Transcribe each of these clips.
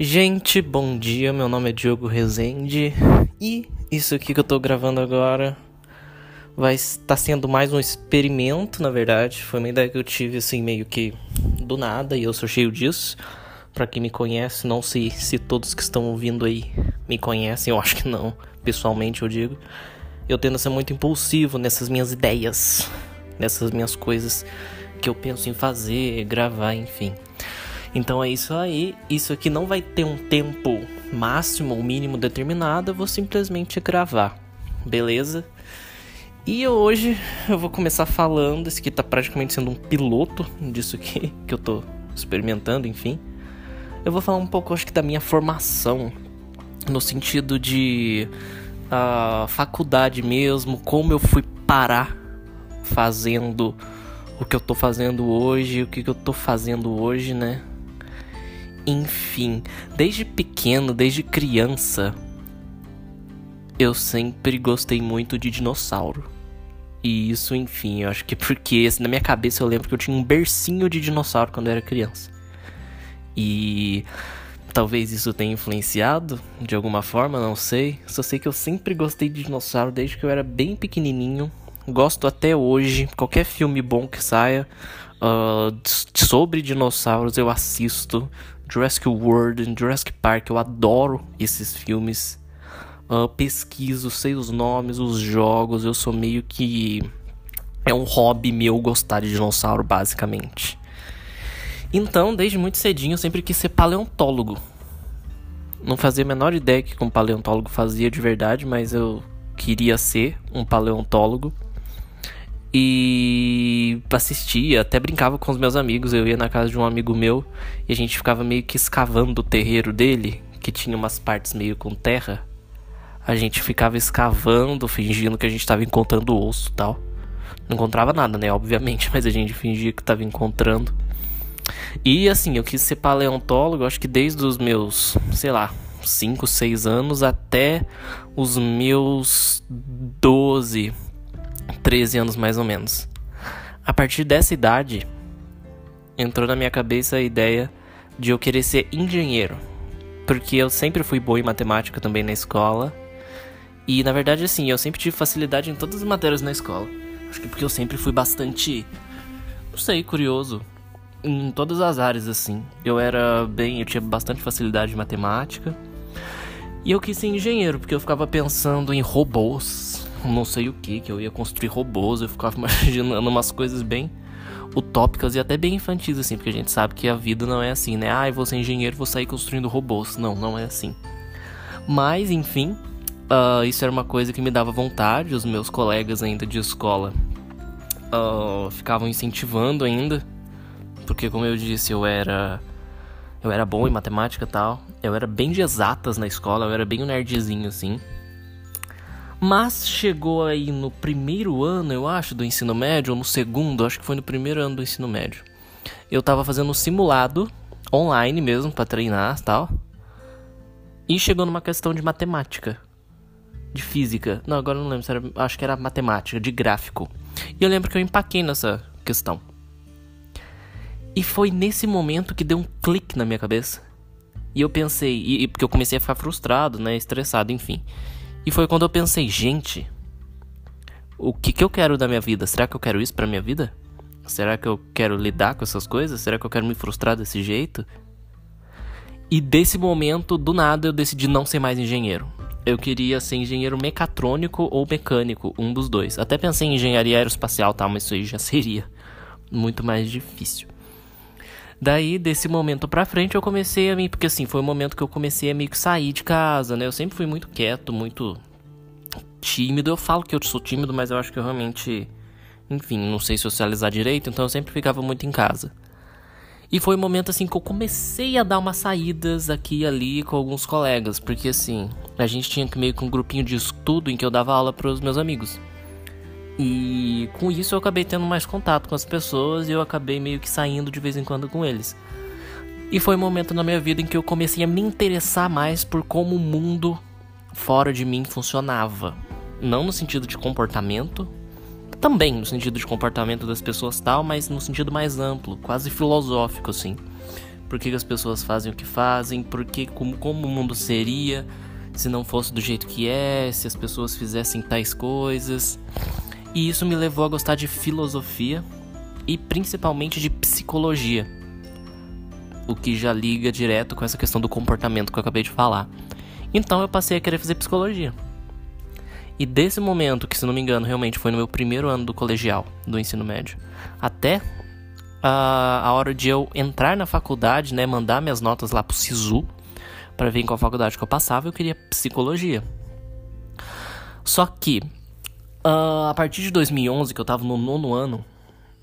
Gente, bom dia. Meu nome é Diogo Rezende e isso aqui que eu tô gravando agora vai estar sendo mais um experimento, na verdade. Foi uma ideia que eu tive assim meio que do nada e eu sou cheio disso. Para quem me conhece, não sei se todos que estão ouvindo aí me conhecem, eu acho que não, pessoalmente eu digo. Eu tendo a ser muito impulsivo nessas minhas ideias, nessas minhas coisas que eu penso em fazer, gravar, enfim. Então é isso aí. Isso aqui não vai ter um tempo máximo ou mínimo determinado, eu vou simplesmente gravar. Beleza? E hoje eu vou começar falando, esse aqui tá praticamente sendo um piloto disso aqui que eu tô experimentando, enfim. Eu vou falar um pouco, acho que da minha formação no sentido de uh, faculdade mesmo, como eu fui parar fazendo o que eu tô fazendo hoje, o que, que eu tô fazendo hoje, né? Enfim, desde pequeno, desde criança, eu sempre gostei muito de dinossauro. E isso, enfim, eu acho que porque assim, na minha cabeça eu lembro que eu tinha um bercinho de dinossauro quando eu era criança. E talvez isso tenha influenciado de alguma forma, não sei. Só sei que eu sempre gostei de dinossauro desde que eu era bem pequenininho. Gosto até hoje. Qualquer filme bom que saia uh, sobre dinossauros eu assisto. Jurassic World, Jurassic Park, eu adoro esses filmes. Uh, pesquiso, sei os nomes, os jogos, eu sou meio que. É um hobby meu gostar de dinossauro, basicamente. Então, desde muito cedinho, eu sempre quis ser paleontólogo. Não fazia a menor ideia que um paleontólogo fazia de verdade, mas eu queria ser um paleontólogo. E assistia, até brincava com os meus amigos. Eu ia na casa de um amigo meu e a gente ficava meio que escavando o terreiro dele, que tinha umas partes meio com terra. A gente ficava escavando, fingindo que a gente estava encontrando osso tal. Não encontrava nada, né? Obviamente, mas a gente fingia que estava encontrando. E assim, eu quis ser paleontólogo, acho que desde os meus, sei lá, 5, 6 anos até os meus 12, 13 anos mais ou menos. A partir dessa idade, entrou na minha cabeça a ideia de eu querer ser engenheiro. Porque eu sempre fui bom em matemática também na escola. E na verdade, assim, eu sempre tive facilidade em todas as matérias na escola. Acho que porque eu sempre fui bastante, não sei, curioso em todas as áreas, assim. Eu era bem, eu tinha bastante facilidade em matemática. E eu quis ser engenheiro, porque eu ficava pensando em robôs, não sei o que, que eu ia construir robôs, eu ficava imaginando umas coisas bem utópicas e até bem infantis, assim, porque a gente sabe que a vida não é assim, né? Ah, eu vou ser engenheiro, vou sair construindo robôs. Não, não é assim. Mas, enfim, uh, isso era uma coisa que me dava vontade, os meus colegas ainda de escola uh, ficavam incentivando ainda, porque como eu disse, eu era eu era bom em matemática e tal, eu era bem de exatas na escola, eu era bem um nerdzinho assim. Mas chegou aí no primeiro ano, eu acho, do ensino médio, ou no segundo, acho que foi no primeiro ano do ensino médio. Eu tava fazendo um simulado online mesmo para treinar, tal. E chegou numa questão de matemática, de física. Não, agora não lembro, se era, acho que era matemática, de gráfico. E eu lembro que eu empaquei nessa questão. E foi nesse momento que deu um clique na minha cabeça. E eu pensei, e, e porque eu comecei a ficar frustrado, né, estressado, enfim. E foi quando eu pensei, gente, o que, que eu quero da minha vida? Será que eu quero isso pra minha vida? Será que eu quero lidar com essas coisas? Será que eu quero me frustrar desse jeito? E desse momento, do nada, eu decidi não ser mais engenheiro. Eu queria ser engenheiro mecatrônico ou mecânico, um dos dois. Até pensei em engenharia aeroespacial, tá? Mas isso aí já seria muito mais difícil. Daí, desse momento pra frente, eu comecei a me. Porque assim, foi o momento que eu comecei a meio que sair de casa, né? Eu sempre fui muito quieto, muito tímido. Eu falo que eu sou tímido, mas eu acho que eu realmente. Enfim, não sei socializar direito, então eu sempre ficava muito em casa. E foi o momento assim que eu comecei a dar umas saídas aqui e ali com alguns colegas, porque assim, a gente tinha meio que um grupinho de estudo em que eu dava aula para os meus amigos. E com isso eu acabei tendo mais contato com as pessoas e eu acabei meio que saindo de vez em quando com eles. E foi um momento na minha vida em que eu comecei a me interessar mais por como o mundo fora de mim funcionava. Não no sentido de comportamento, também no sentido de comportamento das pessoas tal, mas no sentido mais amplo, quase filosófico assim. por que, que as pessoas fazem o que fazem, por que, como, como o mundo seria se não fosse do jeito que é, se as pessoas fizessem tais coisas. E isso me levou a gostar de filosofia e principalmente de psicologia. O que já liga direto com essa questão do comportamento que eu acabei de falar. Então eu passei a querer fazer psicologia. E desse momento, que se não me engano, realmente foi no meu primeiro ano do colegial, do ensino médio, até a, a hora de eu entrar na faculdade, né, mandar minhas notas lá pro SISU, para ver em qual faculdade que eu passava, eu queria psicologia. Só que, uh, a partir de 2011, que eu tava no nono ano,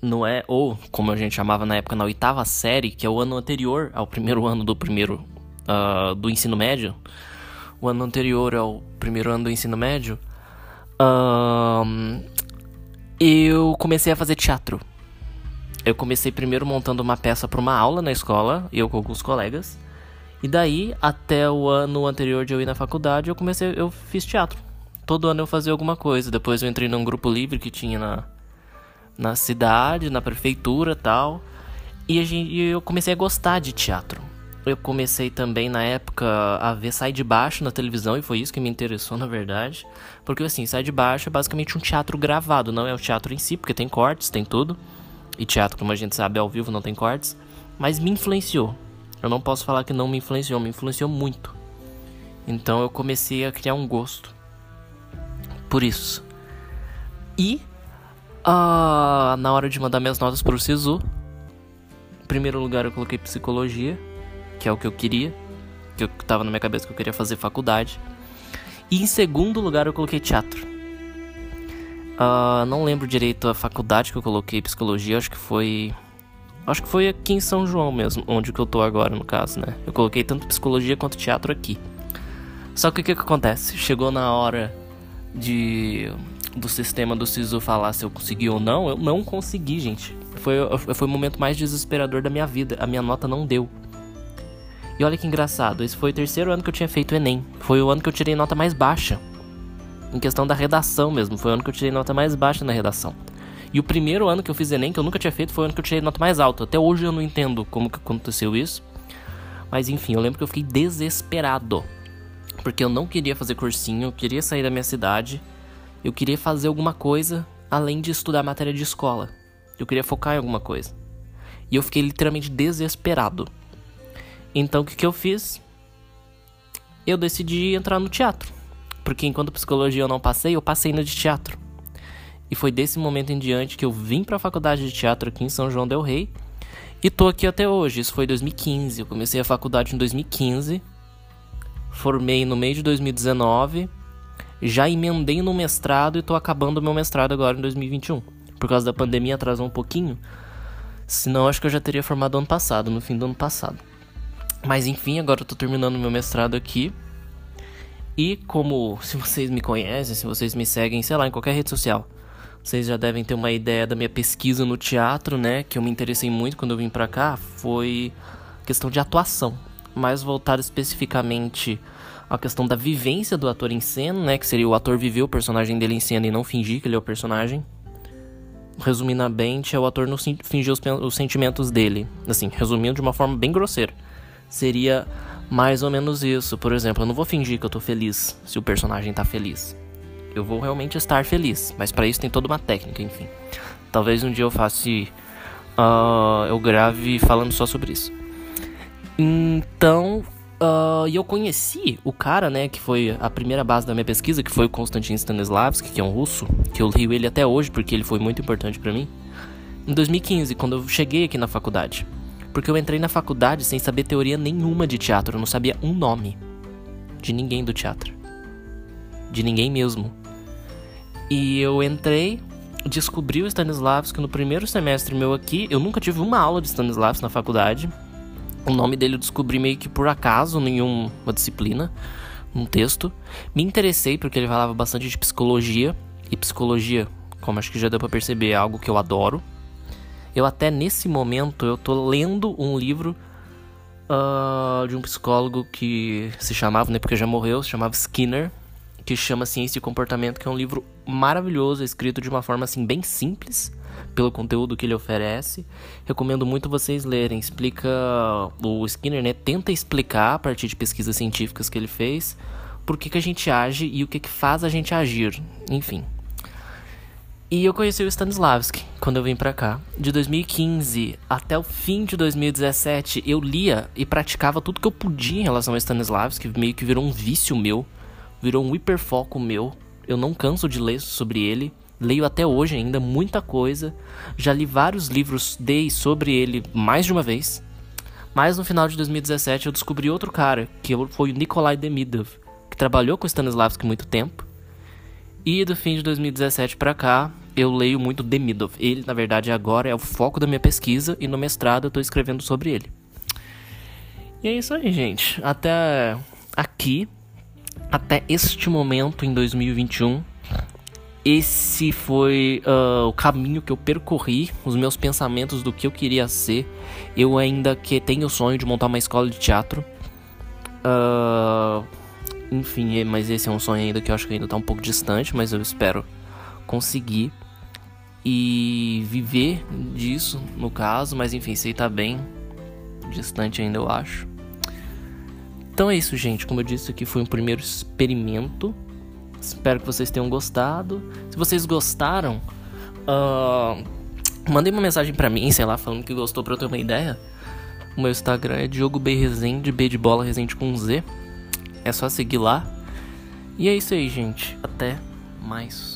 não é, ou como a gente chamava na época, na oitava série, que é o ano anterior ao primeiro ano do primeiro, uh, do ensino médio, o ano anterior ao primeiro ano do ensino médio, uh, eu comecei a fazer teatro. Eu comecei primeiro montando uma peça para uma aula na escola, eu com alguns colegas. E daí, até o ano anterior de eu ir na faculdade, eu comecei, eu fiz teatro. Todo ano eu fazia alguma coisa. Depois eu entrei num grupo livre que tinha na, na cidade, na prefeitura tal. E a gente, eu comecei a gostar de teatro. Eu comecei também na época a ver Sai de Baixo na televisão e foi isso que me interessou na verdade. Porque assim, Sai de Baixo é basicamente um teatro gravado, não é o teatro em si, porque tem cortes, tem tudo. E teatro, como a gente sabe, ao vivo não tem cortes. Mas me influenciou. Eu não posso falar que não me influenciou, me influenciou muito. Então eu comecei a criar um gosto por isso. E uh, na hora de mandar minhas notas pro SISU, em primeiro lugar eu coloquei psicologia, que é o que eu queria, que eu tava na minha cabeça que eu queria fazer faculdade. E em segundo lugar eu coloquei teatro. Uh, não lembro direito a faculdade que eu coloquei psicologia, acho que foi. Acho que foi aqui em São João mesmo, onde que eu tô agora, no caso, né? Eu coloquei tanto psicologia quanto teatro aqui. Só que o que, que acontece? Chegou na hora de do sistema do SISU falar se eu consegui ou não, eu não consegui, gente. Foi, foi o momento mais desesperador da minha vida. A minha nota não deu. E olha que engraçado, esse foi o terceiro ano que eu tinha feito o Enem. Foi o ano que eu tirei nota mais baixa em questão da redação mesmo. Foi o ano que eu tirei nota mais baixa na redação. E o primeiro ano que eu fiz Enem, que eu nunca tinha feito, foi o ano que eu tirei nota mais alta. Até hoje eu não entendo como que aconteceu isso. Mas enfim, eu lembro que eu fiquei desesperado. Porque eu não queria fazer cursinho, eu queria sair da minha cidade. Eu queria fazer alguma coisa além de estudar matéria de escola. Eu queria focar em alguma coisa. E eu fiquei literalmente desesperado. Então o que, que eu fiz? Eu decidi entrar no teatro. Porque enquanto psicologia eu não passei, eu passei no de teatro. E foi desse momento em diante que eu vim para a faculdade de teatro aqui em São João del Rei. E tô aqui até hoje. Isso foi 2015. Eu comecei a faculdade em 2015. Formei no meio de 2019. Já emendei no mestrado e tô acabando o meu mestrado agora em 2021. Por causa da pandemia atrasou um pouquinho. Senão acho que eu já teria formado ano passado, no fim do ano passado. Mas enfim, agora eu tô terminando meu mestrado aqui. E como, se vocês me conhecem, se vocês me seguem, sei lá, em qualquer rede social, vocês já devem ter uma ideia da minha pesquisa no teatro, né? Que eu me interessei muito quando eu vim pra cá, foi questão de atuação. Mais voltada especificamente à questão da vivência do ator em cena, né? Que seria o ator viver o personagem dele em cena e não fingir que ele é o personagem. Resumidamente, é o ator não fingir os, os sentimentos dele. Assim, resumindo de uma forma bem grosseira. Seria mais ou menos isso. Por exemplo, eu não vou fingir que eu tô feliz se o personagem tá feliz. Eu vou realmente estar feliz, mas para isso tem toda uma técnica, enfim. Talvez um dia eu faça. Uh, eu grave falando só sobre isso. Então, uh, eu conheci o cara, né, que foi a primeira base da minha pesquisa, que foi o Konstantin Stanislavski, que é um russo, que eu leio ele até hoje porque ele foi muito importante para mim. Em 2015, quando eu cheguei aqui na faculdade. Porque eu entrei na faculdade sem saber teoria nenhuma de teatro, eu não sabia um nome de ninguém do teatro. De ninguém mesmo. E eu entrei, descobri o Stanislavski no primeiro semestre meu aqui. Eu nunca tive uma aula de Stanislavski na faculdade. O nome dele eu descobri meio que por acaso em uma disciplina, um texto. Me interessei porque ele falava bastante de psicologia. E psicologia, como acho que já deu pra perceber, é algo que eu adoro. Eu até nesse momento eu tô lendo um livro uh, de um psicólogo que se chamava, né, porque já morreu, se chamava Skinner, que chama Ciência e Comportamento, que é um livro maravilhoso, escrito de uma forma assim bem simples, pelo conteúdo que ele oferece. Recomendo muito vocês lerem. Explica. O Skinner, né? Tenta explicar a partir de pesquisas científicas que ele fez por que, que a gente age e o que, que faz a gente agir. Enfim. E eu conheci o Stanislavski quando eu vim para cá. De 2015 até o fim de 2017, eu lia e praticava tudo que eu podia em relação ao Stanislavski, meio que virou um vício meu, virou um hiperfoco meu. Eu não canso de ler sobre ele. Leio até hoje ainda muita coisa. Já li vários livros dei sobre ele mais de uma vez. Mas no final de 2017 eu descobri outro cara, que foi o Nikolai Demidov, que trabalhou com Stanislavski muito tempo. E do fim de 2017 para cá, eu leio muito Demidov. Ele, na verdade, agora é o foco da minha pesquisa e no mestrado eu tô escrevendo sobre ele. E é isso aí, gente. Até aqui, até este momento em 2021, esse foi uh, o caminho que eu percorri, os meus pensamentos do que eu queria ser. Eu ainda que tenho o sonho de montar uma escola de teatro. Uh, enfim, mas esse é um sonho ainda que eu acho que ainda tá um pouco distante, mas eu espero conseguir e viver disso, no caso, mas enfim, sei tá bem distante ainda, eu acho. Então é isso, gente. Como eu disse, aqui foi um primeiro experimento Espero que vocês tenham gostado. Se vocês gostaram, uh, mandem uma mensagem pra mim, sei lá, falando que gostou pra eu ter uma ideia. O meu Instagram é Diogo B Resende, B de bola Resende com Z. É só seguir lá. E é isso aí, gente. Até mais.